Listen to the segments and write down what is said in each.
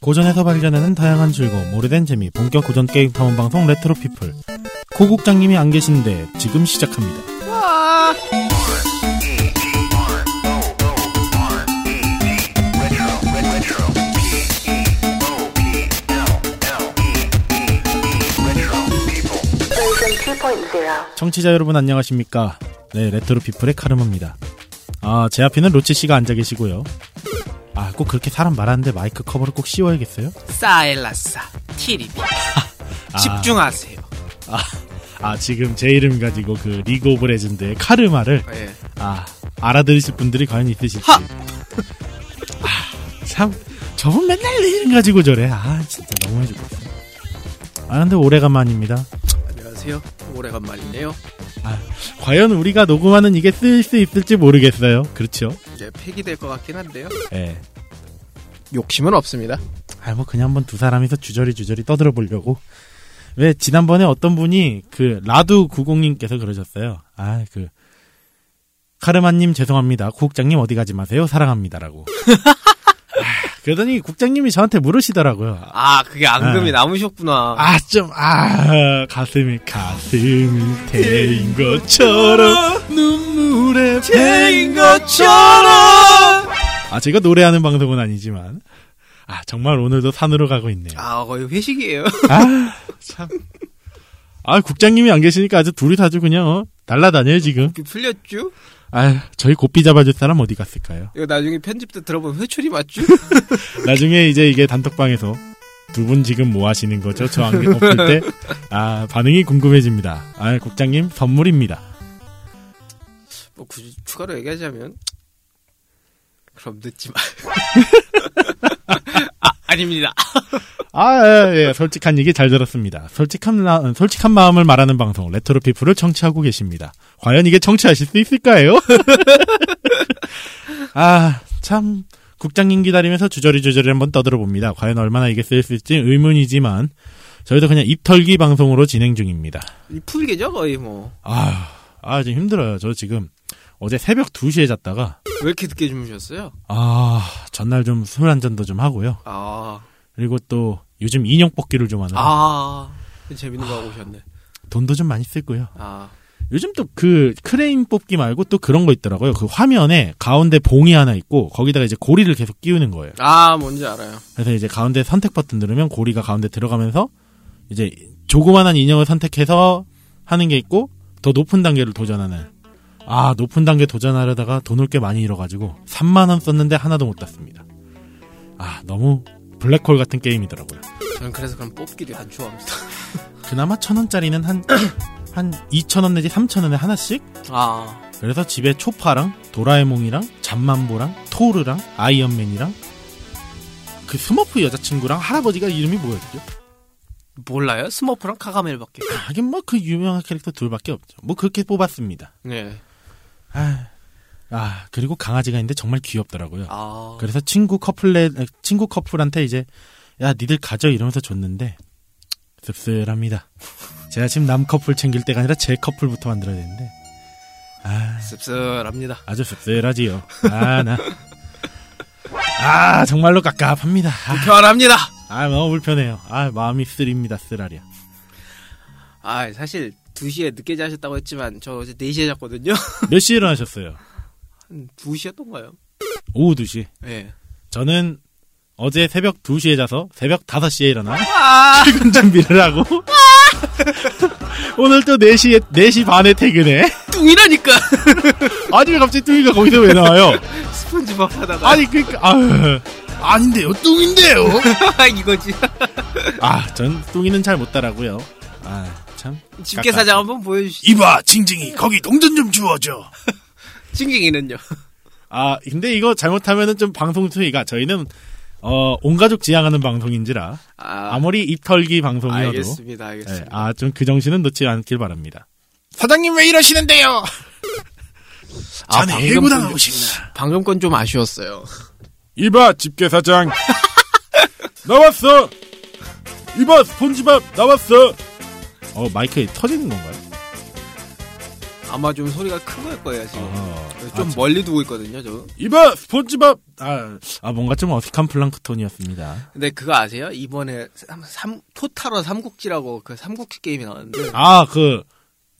고전에서 발견하는 다양한 즐거움, 오래된 재미, 본격 고전 게임 탐험 방송 레트로 피플. 고 국장님이 안 계신데 지금 시작합니다. Version 2.0. 청취자 여러분 안녕하십니까? 네, 레트로 피플의 카르마입니다. 아, 제 앞에는 로치 씨가 앉아 계시고요. 아, 꼭 그렇게 사람 말하는데 마이크 커버를 꼭 씌워야겠어요? 사엘라사 티리비 집중하세요. 아, 지금 제 이름 가지고 그 리그 오브 레전드의 카르마를 예. 아, 알아들으실 분들이 과연 있으실지. 하! 아, 참, 저분 맨날 내 이름 가지고 저래. 아, 진짜 너무해 죽겠어. 아, 근데 오래간만입니다. 안녕하세요. 오래간만이네요. 과연 우리가 녹음하는 이게 쓸수 있을지 모르겠어요. 그렇죠? 이제 폐기될 것 같긴 한데요. 예. 욕심은 없습니다. 아, 뭐, 그냥 한번 두 사람이서 주저리 주저리 떠들어 보려고. 왜, 지난번에 어떤 분이, 그, 라두90님께서 그러셨어요. 아, 그, 카르마님 죄송합니다. 국장님 어디 가지 마세요. 사랑합니다라고. 아, 그러더니 국장님이 저한테 물으시더라고요. 아 그게 앙금이 네. 남으셨구나. 아, 좀, 아, 가슴이, 가슴이 태인 것처럼, 눈물에 패인 것처럼. 아, 제가 노래하는 방송은 아니지만, 아, 정말 오늘도 산으로 가고 있네요. 아 거의 회식이에요. 아, 참. 아, 국장님이 안 계시니까 아주 둘이 아주 그냥, 어, 날라다녀요, 지금. 풀렸죠? 아, 저희 고삐 잡아줄 사람 어디 갔을까요? 이거 나중에 편집 때 들어보면 회초리 맞죠? 나중에 이제 이게 단톡방에서 두 분 지금 뭐 하시는 거죠? 저 안경 없을 때, 아, 반응이 궁금해집니다. 아, 국장님, 선물입니다. 뭐 굳이 추가로 얘기하자면 그럼 늦지 마. 아 아닙니다. 아, 예, 예, 솔직한 얘기 잘 들었습니다. 솔직한, 마- 솔직한 마음을 말하는 방송, 레트로 피플을 청취하고 계십니다. 과연 이게 청취하실 수 있을까요? 아, 참, 국장님 기다리면서 주저리 주저리 한번 떠들어 봅니다. 과연 얼마나 이게 쓸수 있을지 의문이지만, 저희도 그냥 입털기 방송으로 진행 중입니다. 이 풀개죠 거의 뭐. 아, 아, 좀 힘들어요. 저 지금 어제 새벽 2시에 잤다가, 왜 이렇게 늦게 주무셨어요? 아, 전날 좀 술 한잔도 좀 하고요. 아, 그리고 또 요즘 인형 뽑기를 좀 하는 아, 재밌는 거 하고 오셨네. 돈도 좀 많이 쓰고요. 아, 요즘 또 그 크레인 뽑기 말고 또 그런 거 있더라고요. 그 화면에 가운데 봉이 하나 있고 거기다가 이제 고리를 계속 끼우는 거예요. 아, 뭔지 알아요. 그래서 이제 가운데 선택 버튼 누르면 고리가 가운데 들어가면서 이제 조그만한 인형을 선택해서 하는 게 있고 더 높은 단계를 도전하는. 아, 높은 단계 도전하려다가 돈을 꽤 많이 잃어가지고 3만 원 썼는데 하나도 못 땄습니다. 아, 너무 블랙홀 같은 게임이더라고요. 저는 그래서 그럼 뽑기를 안 좋아합니다. 그나마 천 원짜리는 한, 한 2천 원 내지 3천 원에 하나씩? 아, 그래서 집에 초파랑 도라에몽이랑 잠만보랑 토르랑 아이언맨이랑 그 스머프 여자친구랑 할아버지가 이름이 뭐였죠? 몰라요? 스머프랑 가가멜밖에. 하긴 뭐 그 유명한 캐릭터 둘밖에 없죠. 뭐 그렇게 뽑았습니다. 네. 아, 아 그리고 강아지가 있는데 정말 귀엽더라고요. 아, 그래서 친구 커플레 친구 커플한테 이제 야 니들 가져 이러면서 줬는데 씁쓸합니다. 제가 지금 남 커플 챙길 때가 아니라 제 커플부터 만들어야 되는데 아 씁쓸합니다. 아주 씁쓸하지요. 아, 나. 아, 정말로 깝깝합니다. 아, 편합니다. 아, 너무 불편해요. 아, 마음이 쓰립니다, 쓰라리야. 아, 사실 2시에 늦게 자셨다고 했지만 저 어제 4시에 잤거든요. 몇 시에 일어나셨어요? 한 2시였던가요? 오후 2시. 네. 저는 어제 새벽 2시에 자서 새벽 5시에 일어나 아, 퇴근 준비를 하고 오늘 또 4시에, 4시 반에 퇴근해. 뚱이라니까. 아니, 왜 갑자기 뚱이가 거기서 왜 나와요? 스펀지밥 하다가. 아니, 그니까, 아유. 아닌데요, 뚱인데요? 이거지. 아, 전 뚱이는 잘 못 따라고요. 아, 참. 집게 사장 한번 보여주시. 이봐, 징징이, 거기 동전 좀 주워줘. 징징이는요. 아, 근데 이거 잘못하면은 좀 방송 수위가 저희는 어, 온 가족 지향하는 방송인지라 아, 아무리 입털기 방송이어도 알겠습니다. 예, 알겠습니다. 아, 좀 그 정신은 놓지 않길 바랍니다. 사장님 왜 이러시는데요? 아, 자네 방금 해고 당하고 건- 싶나? 방금 건 좀 아쉬웠어요. 이봐, 집게사장. 나왔어. 이봐, 스폰지밥 나왔어. 어, 마이크에 터지는 건가요? 아마 좀 소리가 큰 걸 거예요 지금. 어. 좀 아, 멀리 두고 있거든요 저. 이봐 스폰지밥 아, 아 뭔가 좀 어색한 플랑크톤이었습니다. 근데 그거 아세요? 이번에 삼, 삼- 토탈워 삼국지라고 그 삼국지 게임이 나왔는데 아 그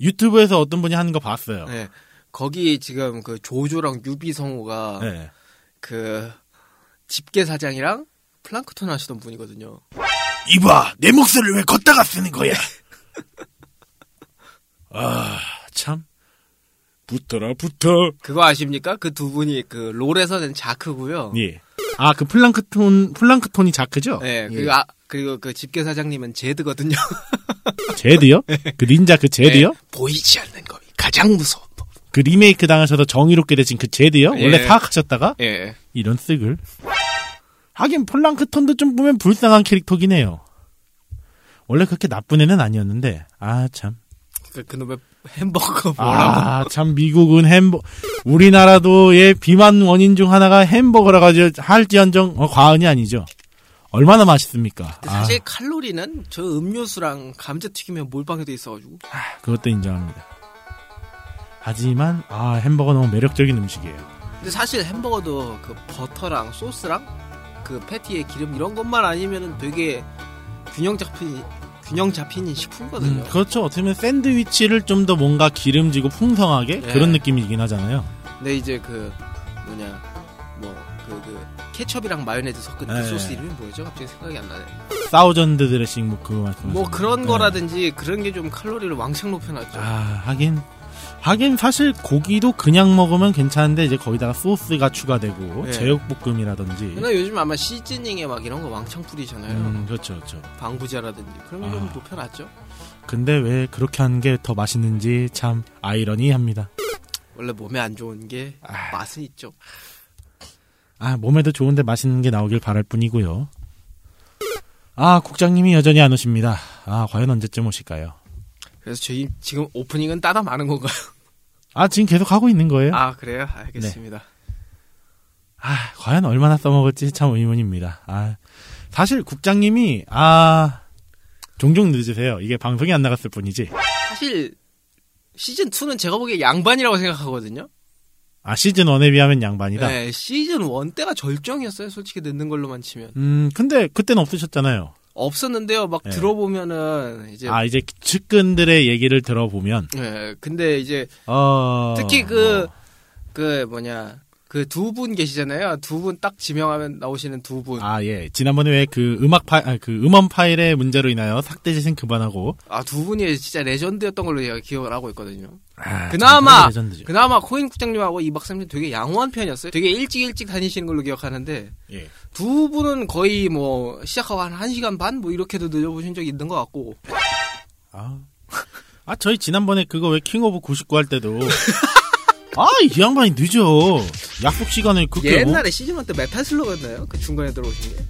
유튜브에서 어떤 분이 하는 거 봤어요. 네. 거기 지금 그 조조랑 유비성우가 네. 그 집게 사장이랑 플랑크톤 하시던 분이거든요. 이봐 내 목소리를 왜 걷다가 쓰는 거야? 아 참 붙어라 붙어. 그거 아십니까? 그 두 분이 그 롤에서 는 자크고요. 예. 아 그 플랑크톤 플랑크톤이 자크죠? 네. 예. 그리고 아 그리고 그 집게 사장님은 제드거든요. 제드요? 그 닌자 그 제드요? 네. 보이지 않는 거이 가장 무서운 법. 그 리메이크 당하셔서 정의롭게 되신 그 제드요? 원래 예. 사악하셨다가 예. 이런 쓱을. 하긴 플랑크톤도 좀 보면 불쌍한 캐릭터긴 해요. 원래 그렇게 나쁜 애는 아니었는데 아 참. 그 그놈의 햄버거 뭐라고? 아참 미국은 햄버 우리나라도 예 비만 원인 중 하나가 햄버거라 가지고 할지언정 어, 과언이 아니죠. 얼마나 맛있습니까? 사실 칼로리는 저 음료수랑 감자튀김에 몰빵이 돼 있어가지고 아, 그것도 인정합니다. 하지만 아 햄버거 너무 매력적인 음식이에요. 근데 사실 햄버거도 그 버터랑 소스랑 그 패티의 기름 이런 것만 아니면은 되게 균형 잡힌 균형 잡힌 식품이거든요. 음, 그렇죠. 어떻게 보면 샌드위치를 좀 더 뭔가 기름지고 풍성하게 네. 그런 느낌이긴 하잖아요. 근데 이제 그 뭐냐 뭐그 그 케첩이랑 마요네즈 섞은 네. 그 소스 이름이 뭐였죠? 갑자기 생각이 안 나네. 사우전드 드레싱 뭐 그거 말씀하시는 뭐 그런 네. 거라든지 그런 게 좀 칼로리를 왕창 높여놨죠. 아 하긴 하긴 사실 고기도 그냥 먹으면 괜찮은데 이제 거기다가 소스가 추가되고 네. 제육볶음이라든지 근데 요즘 아마 시즈닝에 막 이런 거 왕창 뿌리잖아요. 음 그렇죠 그렇죠. 방부제라든지 그런 게좀 아. 높여놨죠. 근데 왜 그렇게 하는 게 더 맛있는지 참 아이러니합니다. 원래 몸에 안 좋은 게 아. 맛은 있죠. 아, 몸에도 좋은데 맛있는 게 나오길 바랄 뿐이고요. 아, 국장님이 여전히 안 오십니다. 아, 과연 언제쯤 오실까요? 그래서 저희 지금 오프닝은 따다 많은 건가요? 아, 지금 계속 하고 있는 거예요? 아, 아 그래요? 알겠습니다. 과연 얼마나 써먹을지 참 의문입니다. 아, 사실 국장님이, 아, 종종 늦으세요. 이게 방송이 안 나갔을 뿐이지. 사실 시즌 2는 제가 보기에 양반이라고 생각하거든요. 아, 시즌 1에 비하면 양반이다. 네, 시즌 1 때가 절정이었어요. 솔직히 늦는 걸로만 치면 음, 근데 그때는 없으셨잖아요. 없었는데요. 막 네. 들어보면은 이제 아, 이제 측근들의 얘기를 들어보면, 네, 근데 이제 어. 특히 그, 뭐, 그 뭐냐, 그 두 분 계시잖아요. 두 분 딱 지명하면 나오시는 두 분. 아, 아, 예. 지난번에 왜 그 음악 파일, 아, 그 음원 파일의 문제로 인하여 삭제 재생 그만하고. 아, 두 분이 진짜 레전드였던 걸로 제가 기억을 하고 있거든요. 아, 그나마. 그나마 코인 국장님하고 이 박사님 되게 양호한 편이었어요. 되게 일찍 일찍 다니시는 걸로 기억하는데, 예. 두 분은 거의 뭐, 시작하고 한 1시간 반? 뭐, 이렇게도 늦어보신 적이 있는 것 같고. 아. 아, 저희 지난번에 그거 왜 킹 오브 99 할 때도. 아, 이 양반이 늦어. 약속 시간을 그렇게. 옛날에 시즌 1 때 메탈 슬러그였나요? 그 중간에 들어오신 게. 뭐-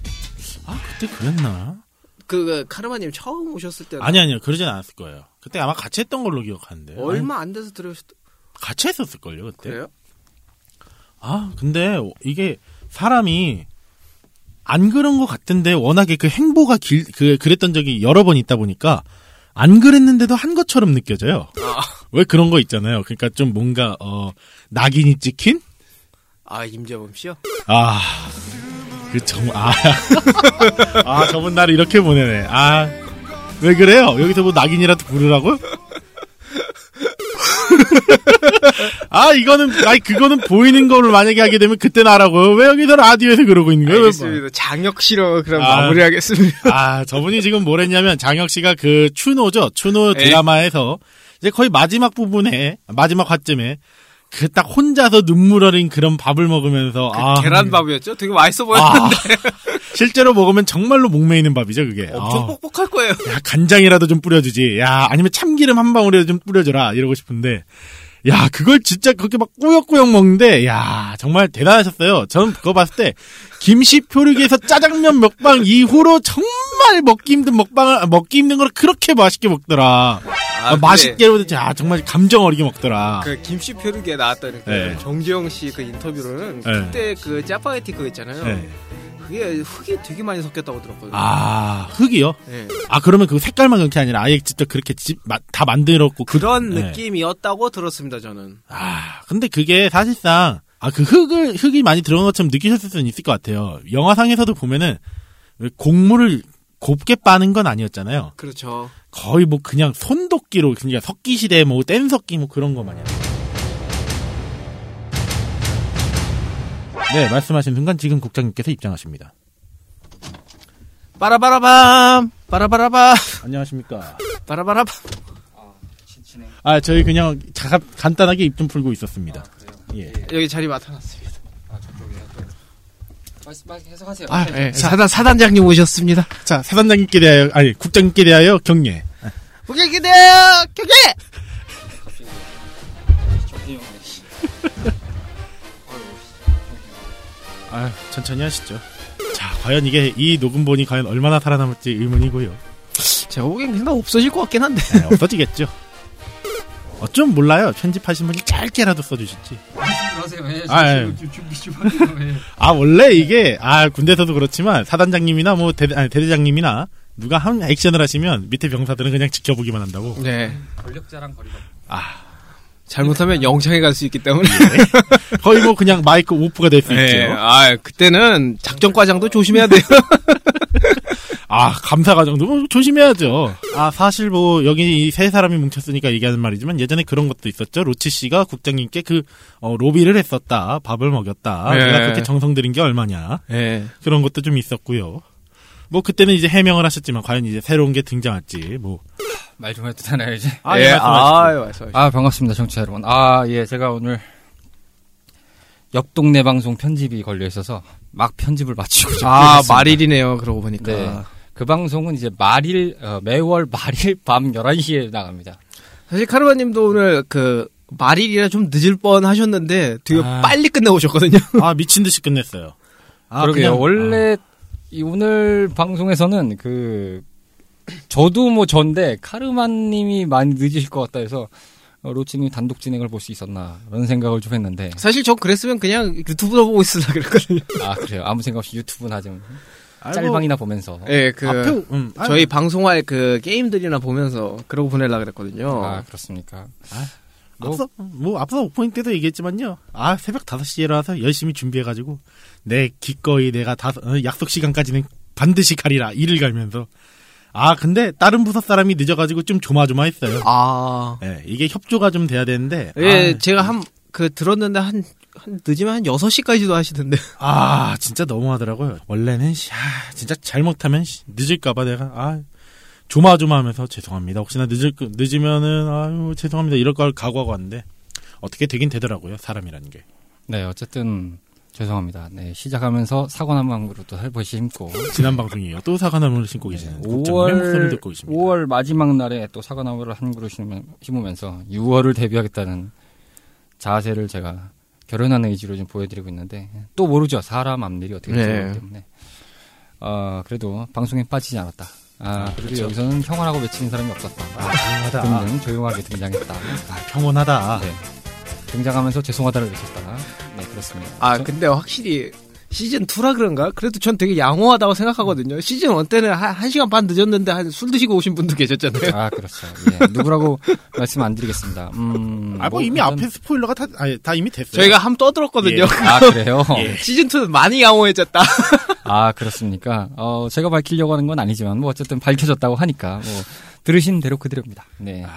아, 그때 그랬나? 그, 그 카르마님 처음 오셨을 때. 아니, 아니요. 그러진 않았을 거예요. 그때 아마 같이 했던 걸로 기억하는데. 얼마 안 돼서 들어오셨, 아니, 같이 했었을걸요, 그때. 그래요? 아, 근데 이게 사람이 안 그런 것 같은데 워낙에 그 행보가 길, 그, 그랬던 적이 여러 번 있다 보니까 안 그랬는데도 한 것처럼 느껴져요. 아, 왜 그런 거 있잖아요. 그러니까 좀 뭔가, 어, 낙인이 찍힌? 아, 임재범 씨요? 아, 그 정, 아, 아, 저번 날 이렇게 보내네. 아, 왜 그래요? 여기서 뭐 낙인이라도 부르라고? 아, 이거는, 아니, 그거는 보이는 거를 만약에 하게 되면 그때는 하라고. 왜 여기서 라디오에서 그러고 있는 거예요? 알겠습니다. 장혁 씨로 그럼 아. 마무리하겠습니다. 아, 저분이 지금 뭘 했냐면, 장혁 씨가 그 추노죠? 추노 네. 드라마에서, 이 제 거의 마지막 부분에, 마지막 화쯤에, 그 딱 혼자서 눈물 어린 그런 밥을 먹으면서, 아. 계란밥이었죠? 되게 맛있어 아, 보였는데 실제로 먹으면 정말로 목매이는 밥이죠, 그게. 엄청 아. 뻑뻑할 거예요. 야, 간장이라도 좀 뿌려주지. 야, 아니면 참기름 한 방울이라도 좀 뿌려줘라. 이러고 싶은데. 야, 그걸 진짜 그렇게 막 꾸역꾸역 먹는데, 야, 정말 대단하셨어요. 저는 그거 봤을 때, 김씨 표류기에서 짜장면 먹방 이후로 정말 먹기 힘든 먹방을, 먹기 힘든 걸 그렇게 맛있게 먹더라. 아, 근데 맛있게, 야, 정말 감정 어리게 먹더라. 그 김씨 표류기에 나왔던 그 네. 정지영 씨 그 인터뷰로는 네. 그때 그 짜파게티 그거 있잖아요. 네. 그게 흙이 되게 많이 섞였다고 들었거든요. 아 흙이요? 예. 아 그러면 그 색깔만 그렇게 아니라 아예 직접 그렇게 집, 마- 다 만들었고 그- 그런 네. 느낌이었다고 들었습니다, 저는. 아 근데 그게 사실상 아 그 흙을 흙이 많이 들어간 것처럼 느끼셨을 수는 있을 것 같아요. 영화상에서도 보면은 왜 곡물을 곱게 빠는 건 아니었잖아요. 그렇죠. 거의 뭐 그냥 손도끼로 그냥 석기 시대 뭐 뗀석기 뭐 그런 거 마냥. 네 말씀하신 순간 지금 국장님께서 입장하십니다. 빠라바라밤, 빠라바라밤, 안녕하십니까. 빠라바라밤. 진행. 아 저희 그냥 자, 간단하게 입 좀 풀고 있었습니다. 예. 여기 자리 맡아놨습니다. 아 저쪽에 또 말씀 말씀 해석하세요. 아, 네. 예. 사단, 사단장님 오셨습니다. 자 사단장님께 대하여 아니 국장님께 대하여 경례. 갑자기 정태영 씨. 아 천천히 하시죠. 자 과연 이게 이 녹음본이 과연 얼마나 살아남을지 의문이고요. 제가 보기엔 그냥 없어질 것 같긴 한데. 네, 없어지겠죠. 어쩜 몰라요. 편집하신 분이 짧게라도 써주실지. 말씀하세요. 예, 아, 지금 예. 좀 준비 좀 하세요. 예. 아 원래 이게 아 군대에서도 그렇지만 사단장님이나 뭐 대, 아니, 대대장님이나 누가 한 액션을 하시면 밑에 병사들은 그냥 지켜보기만 한다고. 네. 권력자랑 거리가 아 잘못하면 영창에 갈 수 있기 때문에. 거의 뭐 그냥 마이크 오프가 될수 네. 있죠. 아, 그때는 작전과장도 조심해야 돼요. 아 감사과정도 뭐 조심해야죠. 아 사실 뭐 여기 이세 사람이 뭉쳤으니까 얘기하는 말이지만 예전에 그런 것도 있었죠. 로치 씨가 국장님께 그 어, 로비를 했었다, 밥을 먹였다. 네. 내가 그렇게 정성 들인 게 얼마냐. 네. 그런 것도 좀 있었고요. 뭐 그때는 이제 해명을 하셨지만 과연 이제 새로운 게 등장할지 뭐. 말 좀 해도 되나요 이제? 아, 예, 예, 아. 아 반갑습니다 청취자 여러분. 아 예 제가 오늘 옆 동네 방송 편집이 걸려 있어서 막 편집을 마치고 좀 아. 말일이네요. 그러고 보니까. 네. 그 방송은 이제 말일 어, 매월 말일 밤 11시에 나갑니다. 사실 카르마 님도 오늘 그 말일이라 좀 늦을 뻔 하셨는데 되게 아. 빨리 끝내오셨거든요. 아 미친 듯이 끝냈어요. 아, 그러게요. 그냥- 원래 이 오늘 방송에서는 그 저도 뭐 전데 카르마 님이 많이 늦으실 것 같다 해서 어, 로치님 단독 진행을 볼 수 있었나 그런 생각을 좀 했는데 사실 저 그랬으면 그냥 유튜브로 보고 있으려 그랬거든요. 아 그래요. 아무 생각 없이 유튜브나 좀 아, 짤방이나 보면서 예, 그 앞에 음, 아, 저희 방송할 그 게임들이나 보면서 그러고 보내려 그랬거든요. 아 그렇습니까. 뭐- 앞서 뭐 앞서 오프닝 때도 얘기했지만요. 아 새벽 5시에 일어나서 열심히 준비해가지고 내 기꺼이 내가 다섯 어, 약속 시간까지는 반드시 가리라 일을 갈면서 아 근데 다른 부서 사람이 늦어가지고 좀 조마조마했어요. 아. 예, 이게 협조가 좀 돼야 되는데 예, 아, 제가 한 그 들었는데 한, 한 늦으면 한 6시까지도 하시던데. 아 진짜 너무하더라고요. 원래는 씨, 아, 진짜 잘못하면 씨, 늦을까 봐 내가 아 조마조마하면서 죄송합니다. 혹시나 늦을 거- 늦으면은 아유 죄송합니다 이럴 걸 각오하고 왔는데 어떻게 되긴 되더라고요 사람이라는 게. 네 어쨌든 죄송합니다. 네 시작하면서 사과나무 한 그루도 살포시 심고 지난 방송이에요. 또 사과나무를 신고 계시는 국장님의 목소리 듣고 계십니다. 5월 마지막 날에 또 사과나무를 한 그루 심으- 심으면서 6월을 데뷔하겠다는 자세를 제가 결연한 의지로 좀 보여드리고 있는데 또 모르죠 사람 앞일이 어떻게 될지 네. 때문에 어 그래도 방송에 빠지지 않았다. 아 그래도 그렇죠. 여기서는 평화라고 외치는 사람이 없었다. 아, 조용하다. 등등 조용하게 등장했다. 아, 평온하다. 네. 등장하면서 죄송하다를 외쳤다. 네 그렇습니다. 아, 저- 근데 확실히 시즌 2라 그런가? 그래도 전 되게 양호하다고 생각하거든요. 시즌 1 때는 한, 한 시간 반 늦었는데 한 술 드시고 오신 분도 계셨잖아요. 아 그렇죠. 예. 누구라고 말씀 안 드리겠습니다. 음, 아, 뭐 이미 일단- 앞에 스포일러가 다, 아니, 다 이미 됐어요. 저희가 함 떠들었거든요. 예. 아 그래요? 예. 시즌 2는 많이 양호해졌다. 아 그렇습니까? 어 제가 밝히려고 하는 건 아니지만 뭐 어쨌든 밝혀졌다고 하니까 뭐 들으신 대로 그대로입니다. 네. 아.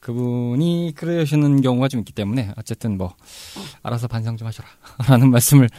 그분이 그러시는 경우가 좀 있기 때문에 어쨌든 뭐 알아서 반성 좀 하셔라 라는 말씀을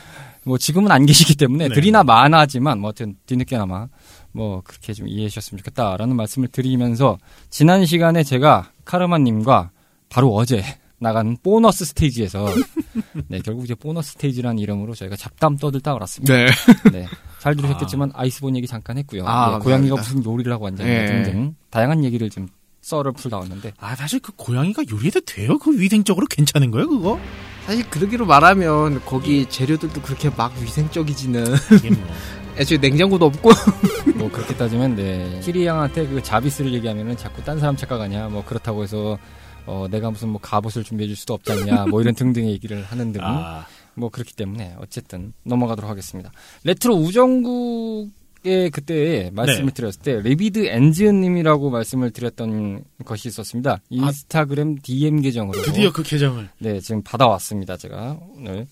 뭐 지금은 안 계시기 때문에 네. 드리나 마나 하지만 뭐 어쨌든 뒤늦게나마 뭐 그렇게 좀 이해해 주셨으면 좋겠다라는 말씀을 드리면서 지난 시간에 제가 카르마님과 바로 어제 나간 보너스 스테이지에서 네 결국 이제 보너스 스테이지라는 이름으로 저희가 잡담 떠들다 말았습니다. 네. 네. 잘 들으셨겠지만 아 이스본 얘기 잠깐 했고요. 아, 네, 고양이가. 무슨 요리를 하고 앉았냐 예. 등등 다양한 얘기를 좀 썰을 풀다 왔는데 아, 사실 그 고양이가 요리해도 돼요? 그 위생적으로 괜찮은 거예요, 그거? 사실 그러기로 말하면 거기 재료들도 그렇게 막 위생적이지는 뭐. 애초에 냉장고도 없고 뭐 그렇게 따지면 네 시리 양한테 그 자비스를 얘기하면은 자꾸 딴 사람 착각하냐 뭐 그렇다고 해서 어, 내가 무슨 뭐 갑옷을 준비해 줄 수도 없지 않냐, 뭐 이런 등등의 얘기를 하는 등, 아, 뭐 그렇기 때문에 어쨌든 넘어가도록 하겠습니다. 레트로 우정국 의 그때 말씀을 네. 드렸을 때 레비드 엔즈님이라고 말씀을 드렸던 것이 있었습니다. 인스타그램 DM 계정으로 드디어 그 계정을. 네 지금 받아왔습니다. 제가 오늘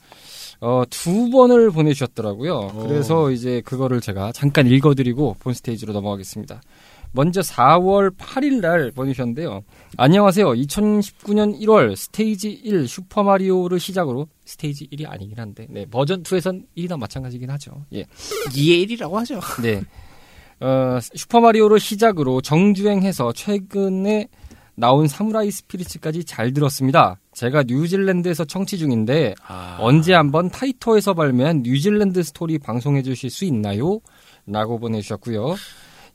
어, 두 번을 보내주셨더라고요. 그래서 이제 그거를 제가 잠깐 읽어드리고 본 스테이지로 넘어가겠습니다. 먼저 4월 8일 날 보내주셨는데요. 안녕하세요. 2019년 1월 스테이지 1 슈퍼마리오를 시작으로 스테이지 1이 아니긴 한데 네, 버전 2에선 1이나 마찬가지긴 하죠. 예. 2의 1이라고 하죠. 네. 어, 슈퍼마리오를 시작으로 정주행해서 최근에 나온 사무라이 스피리츠까지 잘 들었습니다. 제가 뉴질랜드에서 청취 중인데 아, 언제 한번 타이토에서 발매한 뉴질랜드 스토리 방송해 주실 수 있나요? 라고 보내주셨고요.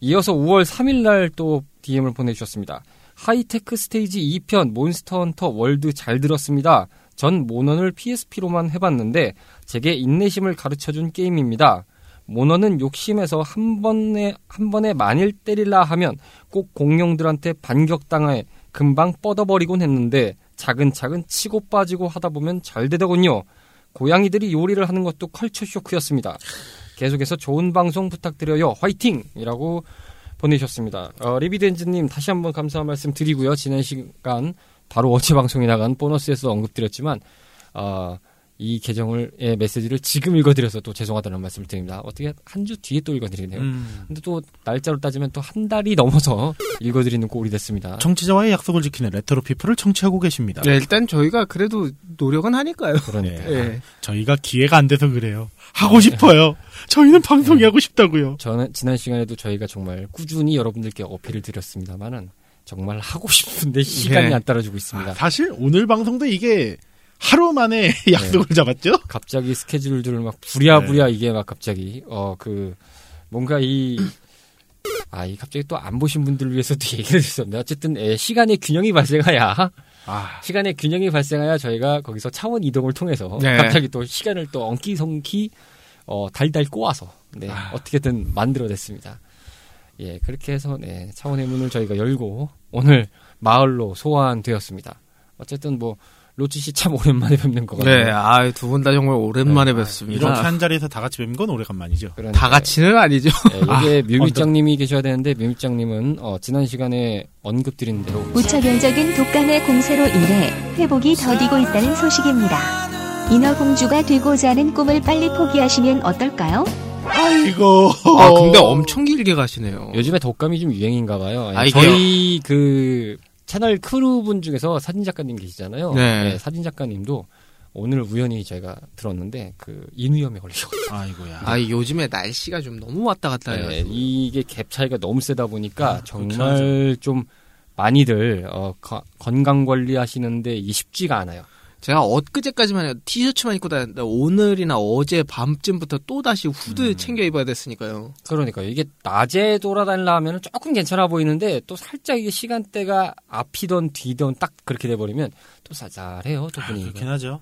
이어서 5월 3일 날 또 DM을 보내주셨습니다. 하이테크 스테이지 2편 몬스터 헌터 월드 잘 들었습니다. 전 모넌을 PSP로만 해봤는데 제게 인내심을 가르쳐준 게임입니다. 모넌은 욕심에서 한 번에 한 번에 많이 때릴라 하면 꼭 공룡들한테 반격당해 금방 뻗어버리곤 했는데 차근차근 치고 빠지고 하다 보면 잘 되더군요. 고양이들이 요리를 하는 것도 컬처 쇼크였습니다. 계속해서 좋은 방송 부탁드려요. 화이팅! 이라고 보내셨습니다. 어, 리비덴즈님 다시 한번 감사한 말씀 드리고요. 지난 시간 바로 어제 방송에 나간 보너스에서 언급드렸지만 어, 이 계정을 의 메시지를 지금 읽어드려서 또 죄송하다는 말씀을 드립니다. 어떻게 한 주 뒤에 또 읽어드리네요. 음, 근데 또 날짜로 따지면 또 한 달이 넘어서 읽어드리는 꼴이 됐습니다. 청취자와의 약속을 지키는 레트로 피플을 청취하고 계십니다. 네, 일단 저희가 그래도 노력은 하니까요. 그러니까 예. 저희가 기회가 안 돼서 그래요. 하고 싶어요. 저희는 방송이 하고 싶다고요. 저는 지난 시간에도 저희가 정말 꾸준히 여러분들께 어필을 드렸습니다만은 정말 하고 싶은데 시간이 네. 안 따라주고 있습니다. 사실 오늘 방송도 이게 하루 만에 약속을 잡았죠? 갑자기 스케줄들을 막 부랴부랴 이게 막 갑자기 어 그 뭔가 이 아, 이 갑자기 또 안 보신 분들을 위해서 또 얘기를 드렸습니다. 어쨌든 에, 시간의 균형이 발생해야 아, 시간의 균형이 발생해야 저희가 거기서 차원 이동을 통해서 네. 갑자기 또 시간을 또 엉키성키 어, 달달 꼬아서 네, 아. 어떻게든 만들어냈습니다. 예, 그렇게 해서 네, 차원의 문을 저희가 열고 오늘 마을로 소환되었습니다. 어쨌든 뭐 로치 씨 참 오랜만에 뵙는 것 같아요. 네, 아, 두 분 다 정말 오랜만에 이렇게 뵙습니다. 한 자리에서 다 같이 뵙는 건 오래간만이죠. 그러니까요. 다 같이는 아니죠. 네, 여기에 묘미짱님이 계셔야 되는데 묘미짱님은 어, 지난 시간에 언급드린 대로 무차별적인 독감의 공세로 인해 회복이 더디고 있다는 소식입니다. 인어공주가 되고자 하는 꿈을 빨리 포기하시면 어떨까요? 이거 아, 근데 엄청 길게 가시네요. 요즘에 독감이 좀 유행인가 봐요. 아, 이게요? 저희 그 채널 크루분 중에서 사진 작가님 계시잖아요. 네. 사진 작가님도 오늘 우연히 저희가 들었는데 그 인위염에 걸리셔가지고 아이고야. 아, 요즘에 날씨가 좀 너무 왔다 갔다 해요. 네, 이게 갭 차이가 너무 세다 보니까 아, 정말 좀 많이들 어, 거- 건강 관리하시는데 이게 쉽지가 않아요. 제가 엊그제까지만 해도 티셔츠만 입고 다녔는데 오늘이나 어제 밤쯤부터 또 다시 후드 음. 챙겨 입어야 됐으니까요. 그러니까 이게 낮에 돌아다니려 하면 조금 괜찮아 보이는데 또 살짝 이게 시간대가 앞이던 뒤던 딱 그렇게 돼버리면 또 싸잘해요 또 아, 분위기가. 그렇긴 하죠.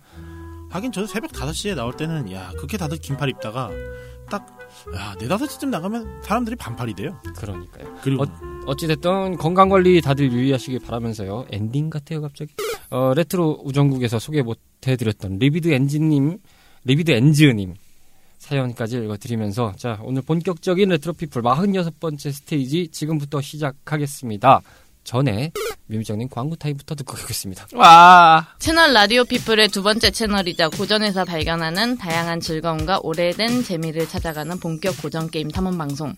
하긴 저도 새벽 5시에 나올 때는 야 그렇게 다들 긴팔 입다가 딱 야, 4, 5시쯤 나가면 사람들이 반팔이 돼요. 그러니까요. 그리고 어찌됐든 건강 관리 다들 유의하시길 바라면서요. 엔딩 같아요, 갑자기. 어, 레트로 우정국에서 소개 못 해드렸던 리비드 엔진님, 리비드 엔즈님 사연까지 읽어드리면서 자, 오늘 본격적인 레트로 피플 46번째 스테이지 지금부터 시작하겠습니다. 전에 미미장님 광고 타임부터 듣고 가겠습니다. 와, 채널 라디오 피플의 두 번째 채널이자 고전에서 발견하는 다양한 즐거움과 오래된 재미를 찾아가는 본격 고전 게임 탐험 방송.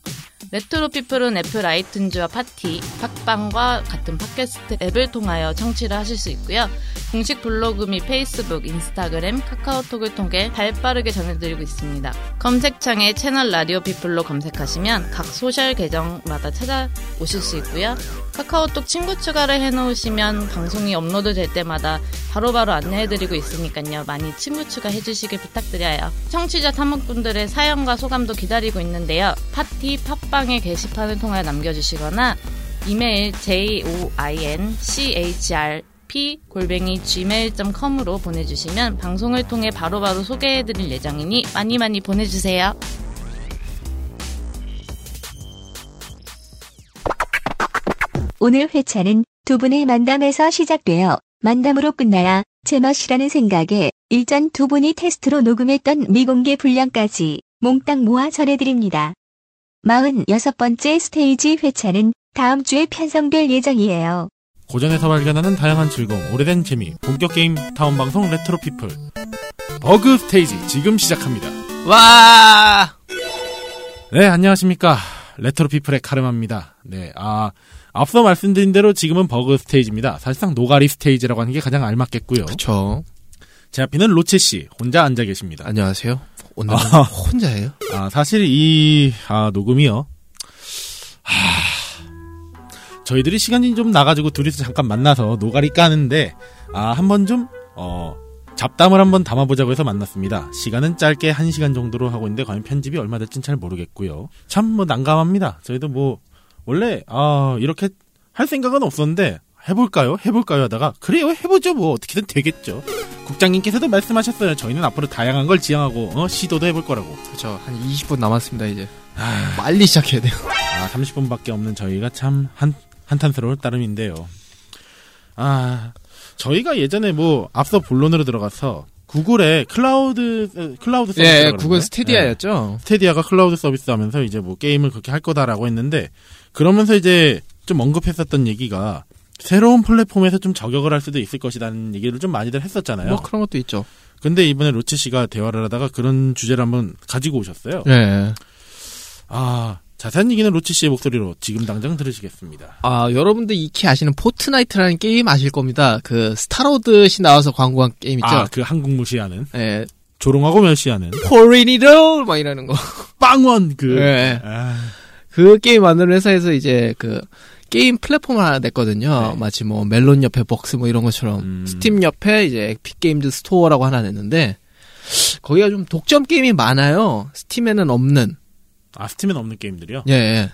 레트로 피플은 애플 아이튠즈와 팟티, 팟빵과 같은 팟캐스트 앱을 통하여 청취를 하실 수 있고요. 공식 블로그 및 페이스북, 인스타그램, 카카오톡을 통해 발빠르게 전해드리고 있습니다. 검색창에 채널 라디오 피플로 검색하시면 각 소셜 계정마다 찾아오실 수 있고요. 카카오톡 친구 추가를 해놓으시면 방송이 업로드 될 때마다 바로바로 안내해드리고 있으니까요. 많이 친구 추가해 주시길 부탁드려요. 청취자 탐험분들의 사연과 소감도 기다리고 있는데요. 팟티 팟빵의 게시판을 통하여 남겨주시거나 이메일 joinchr 골뱅이 gmail.com으로 보내주시면 방송을 통해 바로바로 소개해드릴 예정이니 많이 많이 보내주세요. 오늘 회차는 두 분의 만담에서 시작되어 만담으로 끝나야 제멋이라는 생각에 일전 두 분이 테스트로 녹음했던 미공개 분량까지 몽땅 모아 전해드립니다. 46번째 스테이지 회차는 다음 주에 편성될 예정이에요. 고전에서 발견하는 다양한 즐거움, 오래된 재미, 본격 게임 타운 방송 레트로 피플. 버그 스테이지 지금 시작합니다. 와 네, 안녕하십니까. 레트로 피플의 카르마입니다. 네, 아, 앞서 말씀드린 대로 지금은 버그 스테이지입니다. 사실상 노가리 스테이지라고 하는 게 가장 알맞겠고요. 그쵸. 제 앞에는 로체 씨 혼자 앉아 계십니다. 안녕하세요. 오늘 아. 은 혼자예요? 아, 사실 이 아, 녹음이요. 하, 저희들이 시간이 좀 나가지고 둘이서 잠깐 만나서 노가리 까는데 아, 한번 좀 어, 잡담을 한번 담아보자고 해서 만났습니다. 시간은 짧게 한 시간 정도로 하고 있는데 과연 편집이 얼마 될진 잘 모르겠고요. 참 뭐 난감합니다. 저희도 뭐 원래 아, 이렇게 할 생각은 없었는데 해볼까요? 해볼까요? 하다가 그래요 해보죠 뭐 어떻게든 되겠죠. 국장님께서도 말씀하셨어요. 저희는 앞으로 다양한 걸 지향하고 어, 시도도 해볼 거라고. 그쵸. 한 20분 남았습니다, 이제. 빨리 시작해야 돼요. 아, 30분밖에 없는 저희가 참 한, 한탄스러울 따름인데요. 아, 저희가 예전에 뭐, 앞서 본론으로 들어가서, 구글의 클라우드, 어, 클라우드 서비스. 예, 구글 스테디아였죠. 스테디아가 클라우드 서비스 하면서 이제 뭐 게임을 그렇게 할 거다라고 했는데, 그러면서 이제 좀 언급했었던 얘기가, 새로운 플랫폼에서 좀 저격을 할 수도 있을 것이라는 얘기를 좀 많이들 했었잖아요. 뭐 그런 것도 있죠. 근데 이번에 로치 씨가 대화를 하다가 그런 주제를 한번 가지고 오셨어요. 예. 아, 자세한 얘기는 로치 씨의 목소리로 지금 당장 들으시겠습니다. 아, 여러분들 익히 아시는 포트나이트라는 게임 아실 겁니다. 그 스타로드 씨 나와서 광고한 게임 있죠. 아, 그 한국 무시하는 예. 조롱하고 멸시하는 포리니로 막 이러는 거. 빵원 그 예. 아, 그 게임 만드는 회사에서 이제 그 게임 플랫폼을 하나 냈거든요. 네. 마치 뭐 멜론 옆에 벅스 뭐 이런 것처럼 음. 스팀 옆에 이제 에픽 게임즈 스토어라고 하나 냈는데 거기가 좀 독점 게임이 많아요. 스팀에는 없는. 아 스팀엔 없는 게임들이요. 예. 예.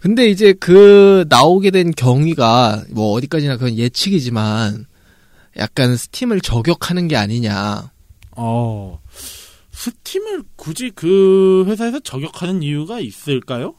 근데 이제 그 나오게 된 경위가 뭐 어디까지나 그건 예측이지만 약간 스팀을 저격하는 게 아니냐. 어 스팀을 굳이 그 회사에서 저격하는 이유가 있을까요?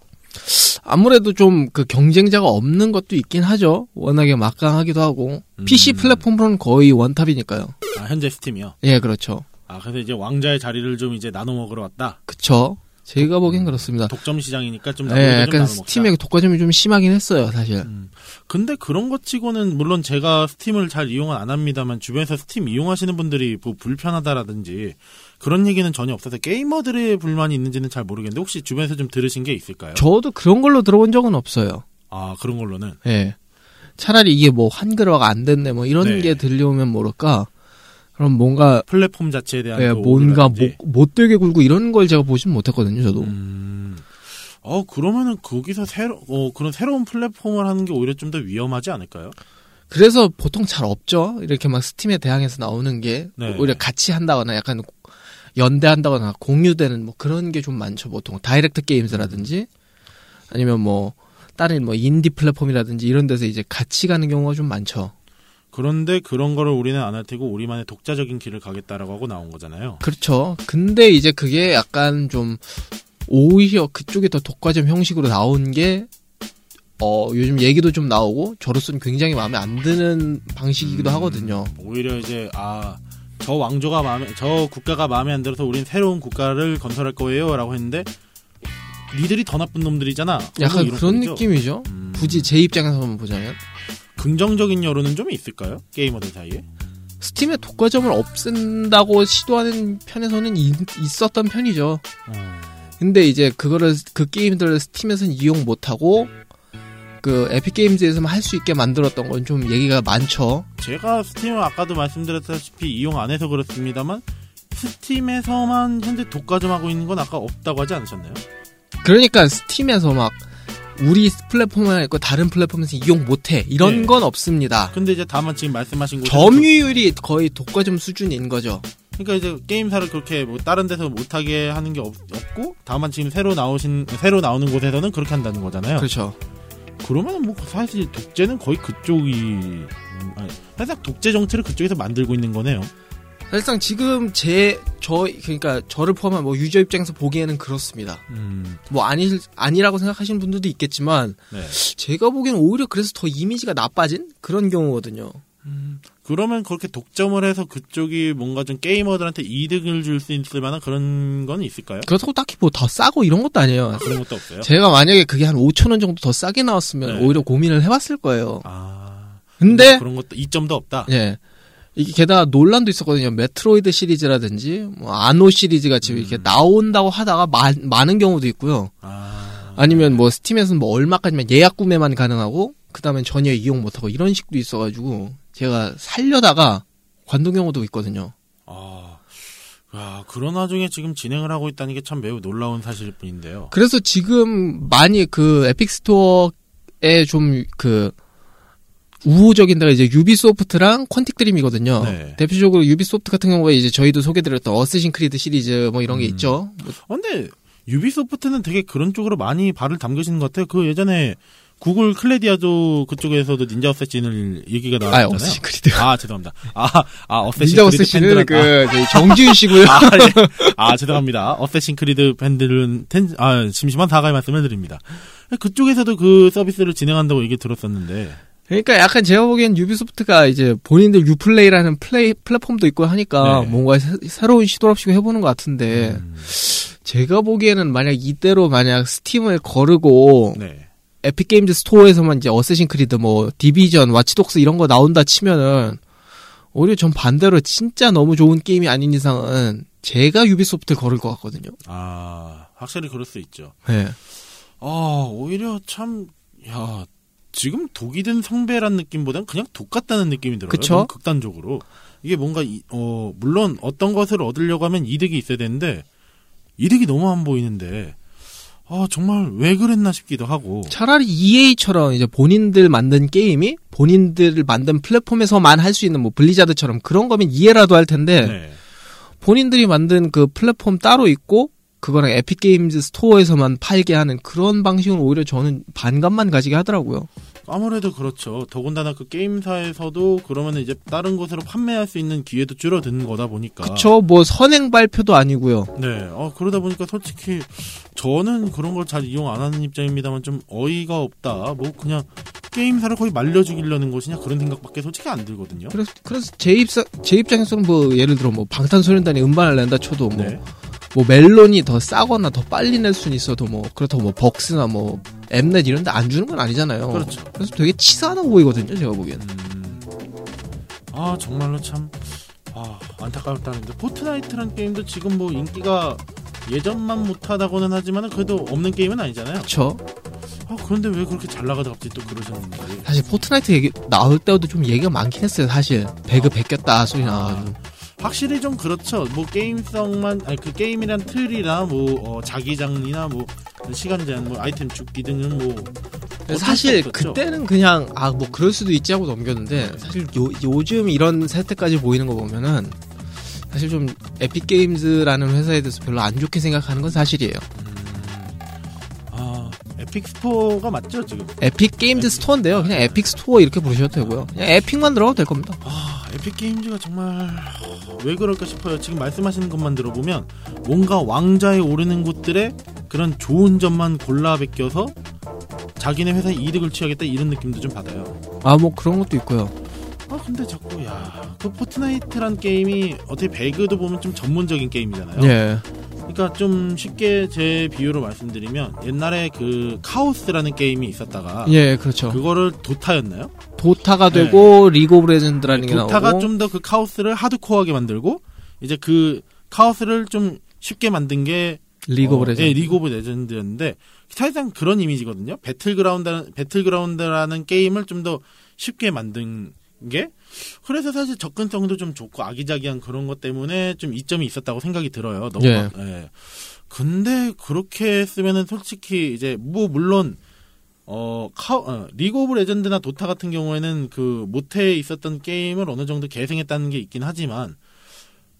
아무래도 좀 그 경쟁자가 없는 것도 있긴 하죠. 워낙에 막강하기도 하고 음. PC 플랫폼으로는 거의 원탑이니까요. 아 현재 스팀이요. 예, 그렇죠. 아 그래서 이제 왕자의 자리를 좀 이제 나눠 먹으러 왔다. 그쵸. 제가 보기엔 그렇습니다. 독점 시장이니까 좀좀 약간. 스팀의 독과점이 좀 심하긴 했어요, 사실. 음. 근데 그런 것 치고는 물론 제가 스팀을 잘 이용은 안 합니다만 주변에서 스팀 이용하시는 분들이 뭐 불편하다라든지 그런 얘기는 전혀 없어서 게이머들의 불만이 있는지는 잘 모르겠는데 혹시 주변에서 좀 들으신 게 있을까요? 저도 그런 걸로 들어본 적은 없어요. 아 그런 걸로는 예. 차라리 이게 뭐 한글화가 안 됐네, 뭐 이런 네. 게 들려오면 모를까. 그럼 뭔가, 플랫폼 자체에 대한 예, 그 뭔가. 못, 못되게 굴고 이런 걸 제가 보진 못했거든요, 저도. 음. 어 그러면은 거기서 새로 어 그런 새로운 플랫폼을 하는 게 오히려 좀 더 위험하지 않을까요? 그래서 보통 잘 없죠. 이렇게 막 스팀에 대항해서 나오는 게 네. 오히려 같이 한다거나 약간 연대한다거나 공유되는 뭐 그런 게 좀 많죠. 보통 다이렉트 게임즈라든지 아니면 뭐 다른 뭐 인디 플랫폼이라든지 이런 데서 이제 같이 가는 경우가 좀 많죠. 그런데 그런 거를 우리는 안 할 테고 우리만의 독자적인 길을 가겠다라고 하고 나온 거잖아요. 그렇죠. 근데 이제 그게 약간 좀 오히려 그쪽에 더 독과점 형식으로 나온 게 어, 요즘 얘기도 좀 나오고 저로서는 굉장히 마음에 안 드는 방식이기도 음. 하거든요. 오히려 이제 아 저 왕조가 마음에 저 국가가 마음에 안 들어서 우린 새로운 국가를 건설할 거예요라고 했는데 니들이 더 나쁜 놈들이잖아. 약간 그런. 느낌이죠. 음. 굳이 제 입장에서만 보자면 긍정적인 여론은 좀 있을까요? 게이머들 사이에? 스팀의 독과점을 없앤다고 시도하는 편에서는 이- 있었던 편이죠. 어. 근데 이제 그거를 그 게임들을 스팀에서는 이용 못하고 그 에픽 게임즈에서만 할 수 있게 만들었던 건 좀 얘기가 많죠. 제가 스팀을 아까도 말씀드렸다시피 이용 안 해서 그렇습니다만 스팀에서만 현재 독과점하고 있는 건 아까 없다고 하지 않으셨나요? 그러니까 스팀에서 막 우리 플랫폼만 있고 다른 플랫폼에서 이용 못해 이런 네. 건 없습니다. 근데 이제 다만 지금 말씀하신 곳 점유율이 거의 독과점 수준인 거죠. 그러니까 이제 게임사를 그렇게 뭐 다른 데서 못하게 하는 게 없, 고 다만 지금 새로 나오신 새로 나오는 곳에서는 그렇게 한다는 거잖아요. 그렇죠. 그러면 뭐 사실 독재는 거의 그쪽이 음, 아니, 살짝 독재 정치를 그쪽에서 만들고 있는 거네요. 사실상 지금 제 저 그러니까 저를 포함한 뭐 유저 입장에서 보기에는 그렇습니다. 음, 뭐 아니 아니라고 생각하시는 분들도 있겠지만 네. 제가 보기에는 오히려 그래서 더 이미지가 나빠진 그런 경우거든요. 그러면 그렇게 독점을 해서 그쪽이 뭔가 좀 게이머들한테 이득을 줄 수 있을 만한 그런 건 있을까요? 그렇다고 딱히 뭐 더 싸고 이런 것도 아니에요. 그런 것도 없어요. 제가 만약에 그게 한 5천 원 정도 더 싸게 나왔으면 네. 오히려 고민을 해봤을 거예요. 아, 근데 그런 것도 이점도 없다. 예. 이게 게다가 논란도 있었거든요. 메트로이드 시리즈라든지 뭐 아노 시리즈 같이 이렇게 나온다고 하다가 마- 많은 경우도 있고요. 아, 아니면 뭐 스팀에서는 뭐 얼마까지만 예약 구매만 가능하고 그다음엔 전혀 이용 못하고 이런 식도 있어가지고 제가 살려다가 관둔 경우도 있거든요. 아, 야, 그런 와중에 지금 진행을 하고 있다는 게 참 매우 놀라운 사실일 뿐인데요. 그래서 지금 많이 그 에픽 스토어에 좀그 우호적인 데가 이제 유비소프트랑 퀀틱 드림이거든요. 네. 대표적으로 유비소프트 같은 경우에 이제 저희도 소개드렸던 어쌔신 크리드 시리즈 뭐 이런 게 음. 있죠. 뭐 어, 근데 유비소프트는 되게 그런 쪽으로 많이 발을 담그시는 것 같아요. 그 예전에 구글 스테디아죠 그쪽에서도 닌자 어쌔신을 얘기가 아, 나왔잖아요. 어쌔신 크리드. 아, 죄송합니다. 아, 아, 어쌔신 닌자 팬들은 그 저희 정지윤 씨고요. 아, 아, 예. 아, 죄송합니다. 어쌔신 크리드 팬들은 텐, 아, 심심한 사과의 말씀을 드립니다. 그쪽에서도 그 서비스를 진행한다고 얘기 들었었는데. 그러니까 약간 제가 보기엔 유비소프트가 이제 본인들 유플레이라는 플레이 플랫폼도 있고 하니까 네. 뭔가 새, 새로운 시도랍시고 해보는 것 같은데 음, 제가 보기에는 만약 이대로 만약 스팀을 거르고 네. 에픽 게임즈 스토어에서만 이제 어쌔신 크리드 뭐 디비전 와치독스 이런 거 나온다 치면은 오히려 전 반대로 진짜 너무 좋은 게임이 아닌 이상은 제가 유비소프트를 거를 것 같거든요. 아, 확실히 그럴 수 있죠. 네. 아, 오히려 참, 야, 지금 독이 든 성배란 느낌보다는 그냥 독 같다는 느낌이 들어요. 그쵸? 극단적으로. 이게 뭔가, 이- 어, 물론 어떤 것을 얻으려고 하면 이득이 있어야 되는데, 이득이 너무 안 보이는데, 아, 정말 왜 그랬나 싶기도 하고. 차라리 EA처럼 이제 본인들 만든 게임이 본인들 만든 플랫폼에서만 할 수 있는 뭐 블리자드처럼 그런 거면 이해라도 할 텐데 네. 본인들이 만든 그 플랫폼 따로 있고 그거랑 에픽 게임즈 스토어에서만 팔게 하는 그런 방식은 오히려 저는 반감만 가지게 하더라고요. 아무래도 그렇죠. 더군다나 그 게임사에서도 그러면 이제 다른 곳으로 판매할 수 있는 기회도 줄어드는 거다 보니까. 그쵸? 뭐 선행 발표도 아니고요. 네, 어, 그러다 보니까 솔직히 저는 그런 걸 잘 이용 안 하는 입장입니다만 좀 어이가 없다. 뭐 그냥 게임사를 거의 말려 죽이려는 것이냐 그런 생각밖에 솔직히 안 들거든요. 그래서 그래서 제 입사 제 입장에서는 뭐 예를 들어 뭐 방탄소년단이 음반을 낸다 쳐도 뭐 네. 뭐 멜론이 더 싸거나 더 빨리 낼 수는 있어도 뭐 그렇다고 뭐 벅스나 뭐 엠넷 이런 데 안 주는 건 아니잖아요. 그렇죠. 그래서 되게 치사하다고 보이거든요, 제가 보기에는. 음, 아 정말로 참 아, 안타까웠다는데 포트나이트란 게임도 지금 뭐 인기가 예전만 못하다고는 하지만 그래도 없는 게임은 아니잖아요. 그렇죠. 아 그런데 왜 그렇게 잘 나가다 갑자기 또 그러셨는지. 사실 포트나이트 얘기 나올 때도 좀 얘기가 많긴 했어요, 사실. 배그 베꼈다 소리 나가지고. 확실히 좀 그렇죠. 뭐 게임성만 아니 그 게임이란 틀이나 뭐 어, 자기장이나 뭐 시간 제한, 뭐 아이템 줍기 등은 뭐 사실. 그때는 그냥 아 뭐 그럴 수도 있지 하고 넘겼는데 사실 요, 요즘 이런 세태까지 보이는 거 보면은 사실 좀 에픽 게임즈라는 회사에 대해서 별로 안 좋게 생각하는 건 사실이에요. 아 에픽 스토어가 맞죠 지금? 에픽 게임즈 스토어인데요. 그냥 에픽 스토어 이렇게 부르셔도 되고요. 그냥 에픽만 들어가도 될 겁니다. 아 에픽 게임즈가 정말 왜 그럴까 싶어요. 지금 말씀하시는 것만 들어보면 뭔가 왕좌에 오르는 곳들의 그런 좋은 점만 골라 베껴서 자기네 회사에 이득을 취하겠다 이런 느낌도 좀 받아요. 아 뭐 그런 것도 있고요. 아 근데 자꾸 야 그 포트나이트란 게임이 어떻게 배그도 보면 좀 전문적인 게임이잖아요. 예. 그러니까 좀 쉽게 제 비유로 말씀드리면 옛날에 그 카오스라는 게임이 있었다가 예, 그렇죠. 그거를 도타였나요? 도타가 되고 리그 오브 레전드라는 게 도타가 나오고 좀더 그 카오스를 하드코어하게 만들고 이제 그 카오스를 좀 쉽게 만든 게 리그 오브 어, 레전드. 예, 리그 오브 레전드였는데 사실상 그런 이미지거든요. 배틀그라운드 배틀그라운드라는 게임을 좀 더 쉽게 만든 게 그래서 사실 접근성도 좀 좋고 아기자기한 그런 것 때문에 좀 이점이 있었다고 생각이 들어요. 너무 예. 막, 예. 근데 그렇게 쓰면은 솔직히 이제 뭐 물론 어, 카, 어, 리그 오브 레전드나 도타 같은 경우에는 그 모태에 있었던 게임을 어느 정도 계승했다는 게 있긴 하지만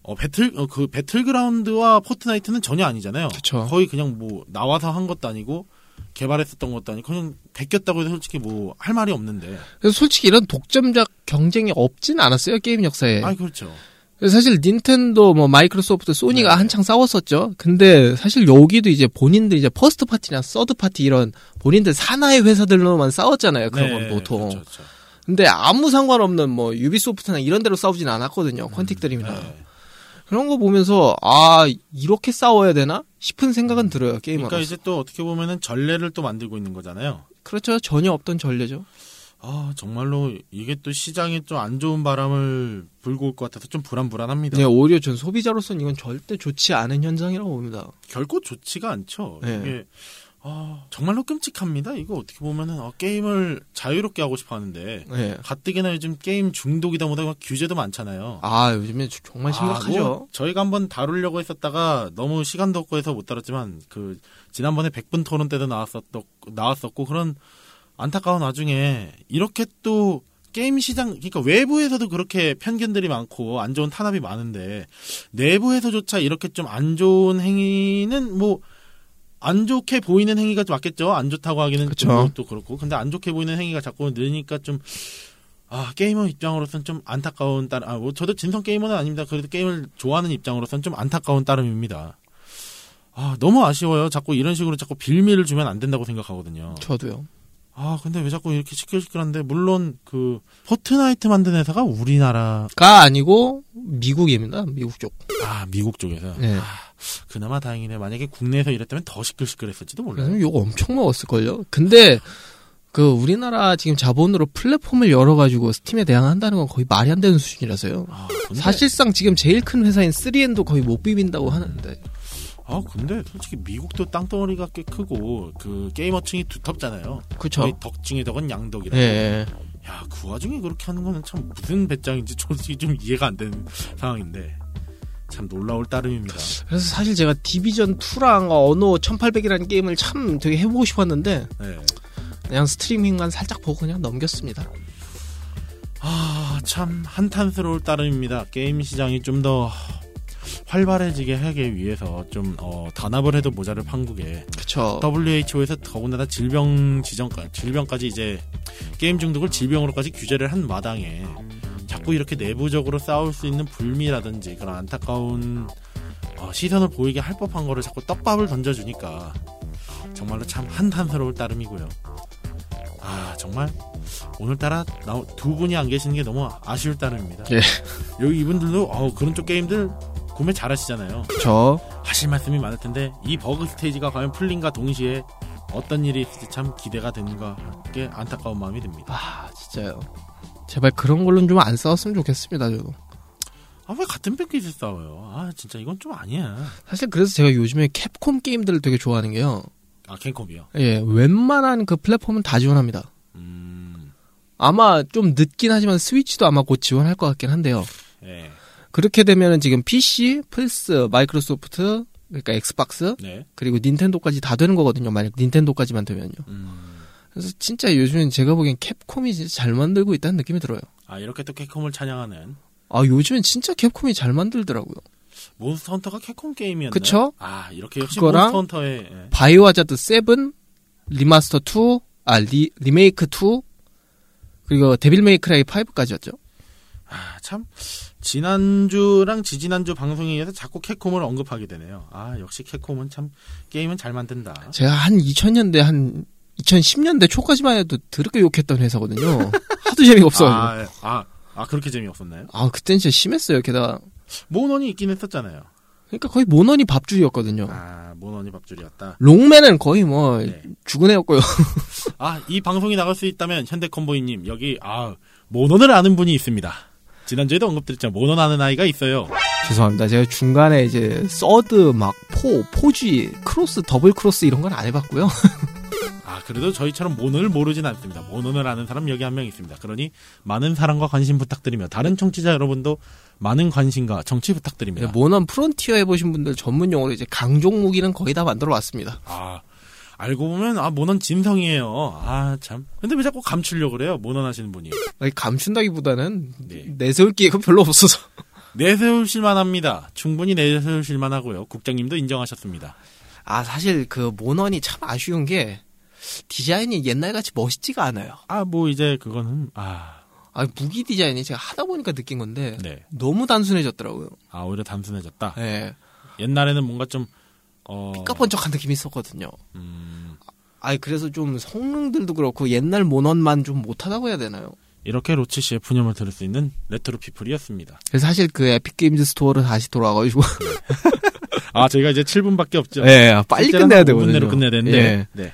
어, 배틀 어, 그 배틀그라운드와 포트나이트는 전혀 아니잖아요. 그쵸. 거의 그냥 뭐 나와서 한 것도 아니고 개발했었던 것도 아니고 그냥 베꼈다고 해서 솔직히 뭐 할 말이 없는데. 그래서 솔직히 이런 독점작 경쟁이 없진 않았어요 게임 역사에. 아 그렇죠. 사실 닌텐도 뭐 마이크로소프트 소니가 네. 한창 싸웠었죠. 근데 사실 여기도 이제 본인들 이제 first party나 third party 이런 본인들 산하의 회사들로만 싸웠잖아요. 그런 건 보통. 그렇죠, 그렇죠. 근데 아무 상관없는 뭐 유비소프트나 이런 데로 싸우진 않았거든요. 퀀틱 드림이나. 네. 그런 거 보면서 아 이렇게 싸워야 되나 싶은 생각은 들어요 게임으로서. 그러니까 이제 또 어떻게 보면은 전례를 또 만들고 있는 거잖아요. 그렇죠 전혀 없던 전례죠. 아 정말로 이게 또 시장에 좀 안 좋은 바람을 불고 올 것 같아서 좀 불안불안합니다. 네, 오히려 전 소비자로서는 이건 절대 좋지 않은 현상이라고 봅니다. 결코 좋지가 않죠. 네. 이게 아, 정말로 끔찍합니다. 이거 어떻게 보면은 어, 게임을 자유롭게 하고 싶어 하는데 네. 가뜩이나 요즘 게임 중독이다 보다 막 규제도 많잖아요. 아 요즘에 정말 심각하죠. 아, 뭐 저희가 한번 다루려고 했었다가 너무 시간도 없고 해서 못 다뤘지만 그 지난번에 100분 토론 때도 나왔었고 나왔었고 그런 안타까운 와중에 이렇게 또 게임 시장 그러니까 외부에서도 그렇게 편견들이 많고 안 좋은 탄압이 많은데 내부에서조차 이렇게 좀 안 좋은 행위는 뭐 안 좋게 보이는 행위가 좀 맞겠죠. 안 좋다고 하기는 또 그렇고 근데 안 좋게 보이는 행위가 자꾸 늘니까 좀 아, 게이머 입장으로서는 좀 안타까운 따름, 아, 뭐, 저도 진성 게이머는 아닙니다. 그래도 게임을 좋아하는 입장으로서는 좀 안타까운 따름입니다. 아, 너무 아쉬워요. 자꾸 이런 식으로 자꾸 빌미를 주면 안 된다고 생각하거든요. 저도요. 아, 근데 왜 자꾸 이렇게 시끌시끌한데, 물론, 그, 포트나이트 만든 회사가 우리나라, 가 아니고 미국입니다. 미국 쪽. 아, 미국 쪽에서. 네. 그나마 다행이네. 만약에 국내에서 이랬다면 더 시끌시끌했을지도 몰라요. 욕 엄청 먹었을걸요. 근데 그 우리나라 지금 자본으로 플랫폼을 열어가지고 스팀에 대항한다는 건 거의 말이 안 되는 수준이라서요. 아, 근데, 사실상 지금 제일 큰 회사인 3N도 거의 못 비빈다고 하는데. 아, 근데 솔직히 미국도 땅덩어리가 꽤 크고, 그, 게이머층이 두텁잖아요. 그쵸. 거의 덕 중에 덕은 양덕이라. 예. 야, 그 와중에 그렇게 하는 거는 참 무슨 배짱인지 솔직히 좀 이해가 안 되는 상황인데. 참 놀라울 따름입니다. 그래서 사실 제가 디비전 2랑 언어 1800이라는 게임을 참 되게 해보고 싶었는데 네. 그냥 스트리밍만 살짝 보고 그냥 넘겼습니다. 아, 참 한탄스러울 따름입니다. 게임 시장이 좀 더 활발해지게 하기 위해서 좀 어, 단합을 해도 모자를 판국에 그쵸. WHO에서 더군다나 질병 지정까지 질병까지 이제 게임 중독을 질병으로까지 규제를 한 마당에 자꾸 이렇게 내부적으로 싸울 수 있는 불미라든지 그런 안타까운 어, 시선을 보이게 할 법한 거를 자꾸 떡밥을 던져주니까 정말로 참 한탄스러울 따름이고요. 아 정말 오늘따라 나- 두 분이 안 계시는 게 너무 아쉬울 따름입니다. 예. 여기 이분들도 어, 그런 쪽 게임들 구매 잘하시잖아요. 그쵸. 하실 말씀이 많을 텐데 이 버그 스테이지가 과연 풀린과 동시에 어떤 일이 있을지 참 기대가 되는가 게 안타까운 마음이 듭니다. 아 진짜요. 제발 그런 걸로는 좀 안 싸웠으면 좋겠습니다. 저도. 아 왜 같은 뺏기서 싸워요? 아 진짜 이건 좀 아니야. 사실 그래서 제가 요즘에 캡콤 게임들을 되게 좋아하는 게요. 아 캔콤이요. 예, 웬만한 그 플랫폼은 다 지원합니다. 음, 아마 좀 늦긴 하지만 스위치도 아마 곧 지원할 것 같긴 한데요. 예, 그렇게 되면은 지금 PC, 플스, 마이크로소프트, 그러니까 엑스박스, 네. 그리고 닌텐도까지 다 되는 거거든요. 만약 닌텐도까지만 되면요. 음, 그래서 진짜 요즘엔 제가 보기엔 캡콤이 진짜 잘 만들고 있다는 느낌이 들어요. 아 이렇게 또 캡콤을 찬양하는 아, 요즘엔 진짜 캡콤이 잘 만들더라고요. 몬스터 헌터가 캡콤 게임이었나요? 그쵸? 아 이렇게 역시 그거랑 몬스터 헌터의 예. 바이오 하자드 7, 리마스터 2, 아, 리, 리메이크 2, 그리고 데빌 메이 크라이 5까지였죠. 아, 참 지난주랑 지지난주 방송에 의해서 자꾸 캡콤을 언급하게 되네요. 아 역시 캡콤은 참 게임은 잘 만든다. 제가 한 2000년대, 한 2010년대 초까지만 해도 더럽게 욕했던 회사거든요. 하도 재미가 없어가지고. 아, 아, 아 그렇게 재미없었나요? 아, 그땐 진짜 심했어요. 게다가. 모넌이 있긴 했었잖아요. 그러니까 거의 모넌이 밥줄이었거든요. 아, 모넌이 밥줄이었다. 록맨은 거의 뭐 네. 죽은 애였고요. 아, 이 방송이 나갈 수 있다면 현대컴보이님 여기 아 모넌을 아는 분이 있습니다. 지난주에도 언급드렸죠. 모넌 아는 아이가 있어요. 죄송합니다. 제가 중간에 이제 서드 막 포, 포지, 크로스, 더블 크로스 이런 건 안 해봤고요. 아, 그래도 저희처럼 모넌을 모르진 않습니다. 모넌을 아는 사람 여기 한 명 있습니다. 그러니 많은 사랑과 관심 부탁드리며 다른 청취자 여러분도 많은 관심과 정치 부탁드립니다. 모넌 프론티어 해보신 분들 전문 용어로 이제 강종 무기는 거의 다 만들어 왔습니다. 아, 알고 보면 아 모넌 진성이에요. 아 참. 근데 왜 자꾸 감추려고 그래요? 모넌 하시는 분이. 아니, 감춘다기보다는 네. 내세울 기회가 별로 없어서. 내세우실만 합니다. 충분히 내세우실만 하고요. 국장님도 인정하셨습니다. 아 사실 그 모넌이 참 아쉬운 게 디자인이 옛날같이 멋있지가 않아요. 아, 뭐 이제 그거는 아, 아 무기 디자인이 제가 하다 보니까 느낀 건데 네. 너무 단순해졌더라고요. 아 오히려 단순해졌다. 예. 옛날에는 뭔가 좀 어. 삐까번쩍한 느낌이 있었거든요. 음, 아이 그래서 좀 성능들도 그렇고 옛날 모넌만 좀 못하다고 해야 되나요? 이렇게 로치 씨의 푸념을 들을 수 있는 레트로 피플이었습니다. 그래서 사실 그 에픽 게임즈 스토어를 다시 돌아가가지고 아 저희가 이제 7분밖에 없죠. 예 빨리 끝내야 5분 되거든요. 내로 끝내야 되는데. 예. 네.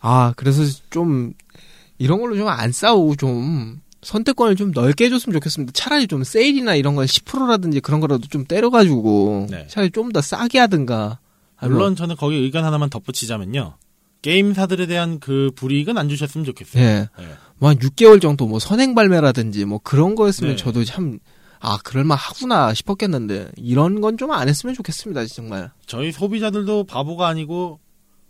아 그래서 좀 이런 걸로 좀 안 싸우고 좀 선택권을 좀 넓게 해줬으면 좋겠습니다. 차라리 좀 세일이나 이런 걸 10%라든지 그런 거라도 좀 때려가지고 네. 차라리 좀 더 싸게 하든가. 물론 저는 거기 의견 하나만 덧붙이자면요. 게임사들에 대한 그 불이익은 안 주셨으면 좋겠어요. 예. 예. 뭐한 6개월 정도 뭐 선행 발매라든지 뭐 그런 거였으면 네. 저도 참 아 그럴만 하구나 싶었겠는데 이런 건 좀 안 했으면 좋겠습니다 정말. 저희 소비자들도 바보가 아니고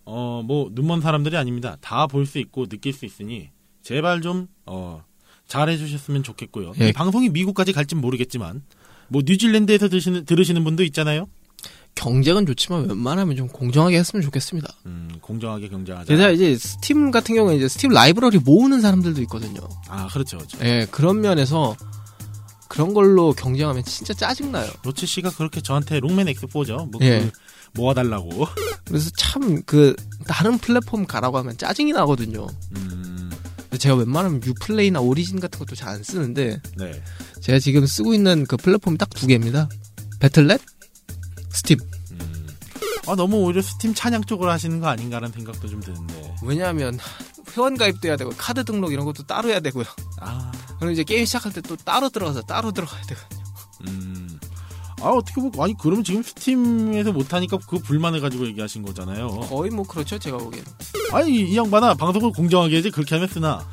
어 뭐 눈먼 사람들이 아닙니다. 다 볼 수 있고 느낄 수 있으니 제발 좀 어 잘해 주셨으면 좋겠고요. 예. 이 방송이 미국까지 갈진 모르겠지만 뭐 뉴질랜드에서 드시는, 들으시는 분도 있잖아요. 경쟁은 좋지만 웬만하면 좀 공정하게 했으면 좋겠습니다. 음, 공정하게 경쟁하자. 게다가 이제 스팀 같은 경우에 이제 스팀 라이브러리 모으는 사람들도 있거든요. 아, 그렇죠. 그렇죠. 예, 그런 면에서 그런 걸로 경쟁하면 진짜 짜증나요. 로치 씨가 그렇게 저한테 록맨 X4죠. 뭐 예. 그 모아달라고. 그래서 참 그 다른 플랫폼 가라고 하면 짜증이 나거든요. 음, 제가 웬만하면 유플레이나 오리진 같은 것도 잘 안 쓰는데 네. 제가 지금 쓰고 있는 그 플랫폼이 딱 두 개입니다. 배틀넷, 스팀. 음. 아, 너무 오히려 스팀 찬양 쪽으로 하시는 거 아닌가라는 생각도 좀 드는데. 왜냐하면 회원 가입도 해야 되고 카드 등록 이런 것도 따로 해야 되고요. 아, 그럼 이제 게임 시작할 때 또 따로 들어가서 따로 들어가야 되거든요. 음. 아, 어떻게 보 아니, 그러면 지금 스팀에서 못하니까 그 불만을 가지고 얘기하신 거잖아요. 거의 뭐 그렇죠 제가 보기에는. 아니, 이 양반아, 방송을 공정하게 해야지 그렇게 하면 쓰나.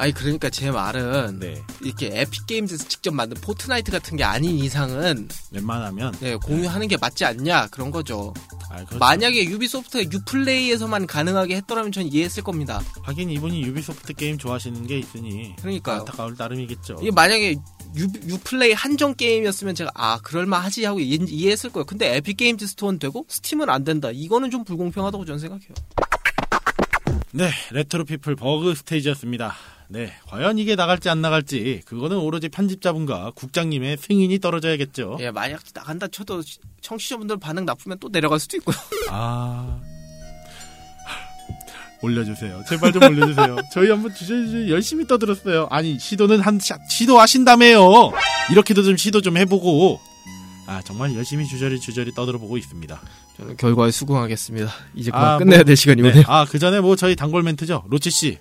아니 그러니까 제 말은 네. 이렇게 에픽 게임즈에서 직접 만든 포트나이트 같은 게 아닌 이상은 웬만하면. 네, 공유하는 게 맞지 않냐 그런 거죠. 아, 그렇죠. 만약에 유비소프트가 유플레이에서만 가능하게 했더라면 전 이해했을 겁니다. 하긴 이분이 유비소프트 게임 좋아하시는 게 있으니. 그러니까요. 안타까울 따름이겠죠. 이게 만약에 유, 유플레이 한정 게임이었으면 제가 아 그럴만하지 하고 이해, 이해했을 거예요. 근데 에픽 게임즈 스토어는 되고 스팀은 안 된다. 이거는 좀 불공평하다고 저는 생각해요. 네, 레트로 피플 버그 스테이지였습니다. 네, 과연 이게 나갈지 안 나갈지 그거는 오로지 편집자분과 국장님의 승인이 떨어져야겠죠. 예, 만약 나간다 쳐도 시- 청취자분들 반응 나쁘면 또 내려갈 수도 있고요. 아 올려주세요. 제발 좀 올려주세요. 저희 한번 주저주저 열심히 떠들었어요. 아니 시도는 한 시- 시도하신다며요. 이렇게도 좀 시도 좀 해보고 아 정말 열심히 주저리 주저리 떠들어보고 있습니다. 저는 결과에 수긍하겠습니다. 이제 그만 아, 끝내야 뭐, 될 시간이 오네요. 아그 전에 뭐 저희 단골 멘트죠. 로치 씨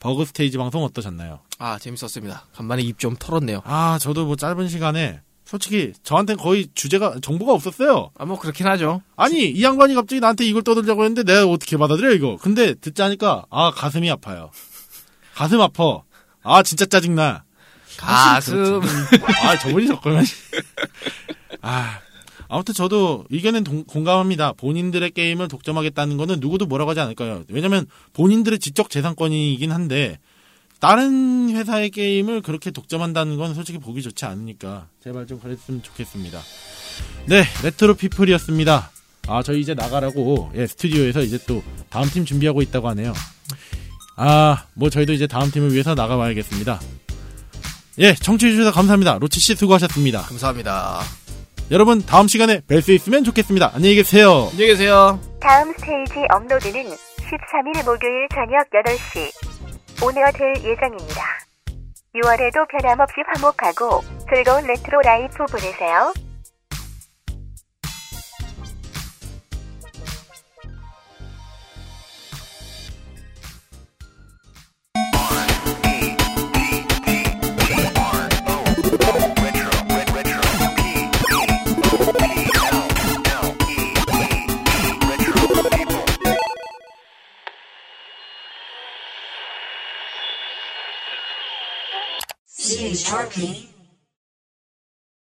버그 스테이지 방송 어떠셨나요? 아 재밌었습니다. 간만에 입 좀 털었네요. 아 저도 뭐 짧은 시간에 솔직히 저한테 거의 주제가 정보가 없었어요. 아 뭐 그렇긴 하죠. 아니 이 양반이 갑자기 나한테 이걸 떠들자고 했는데 내가 어떻게 받아들여 이거? 근데 듣자니까 아 가슴이 아파요. 가슴 아파. 아 진짜 짜증나. 가슴. 아 저분이 저거면. 아 아무튼 저도 의견은 동- 공감합니다. 본인들의 게임을 독점하겠다는 거는 누구도 뭐라고 하지 않을 거예요? 왜냐면 본인들의 지적 재산권이긴 한데 다른 회사의 게임을 그렇게 독점한다는 건 솔직히 보기 좋지 않으니까 제발 좀 그랬으면 좋겠습니다 네, 레트로 피플이었습니다. 아, 저희 이제 나가라고, 예, 스튜디오에서 이제 또 다음 팀 준비하고 있다고 하네요. 아, 뭐 저희도 이제 다음 팀을 위해서 나가봐야겠습니다. 예, 청취해주셔서 감사합니다. 로치씨 수고하셨습니다. 감사합니다. 여러분, 다음 시간에 뵐 수 있으면 좋겠습니다. 안녕히 계세요. 안녕히 계세요. 다음 스테이지 업로드는 13일 목요일 저녁 8시 오픈될 예정입니다. 6월에도 변함없이 화목하고 즐거운 레트로 라이프 보내세요. Sharpie.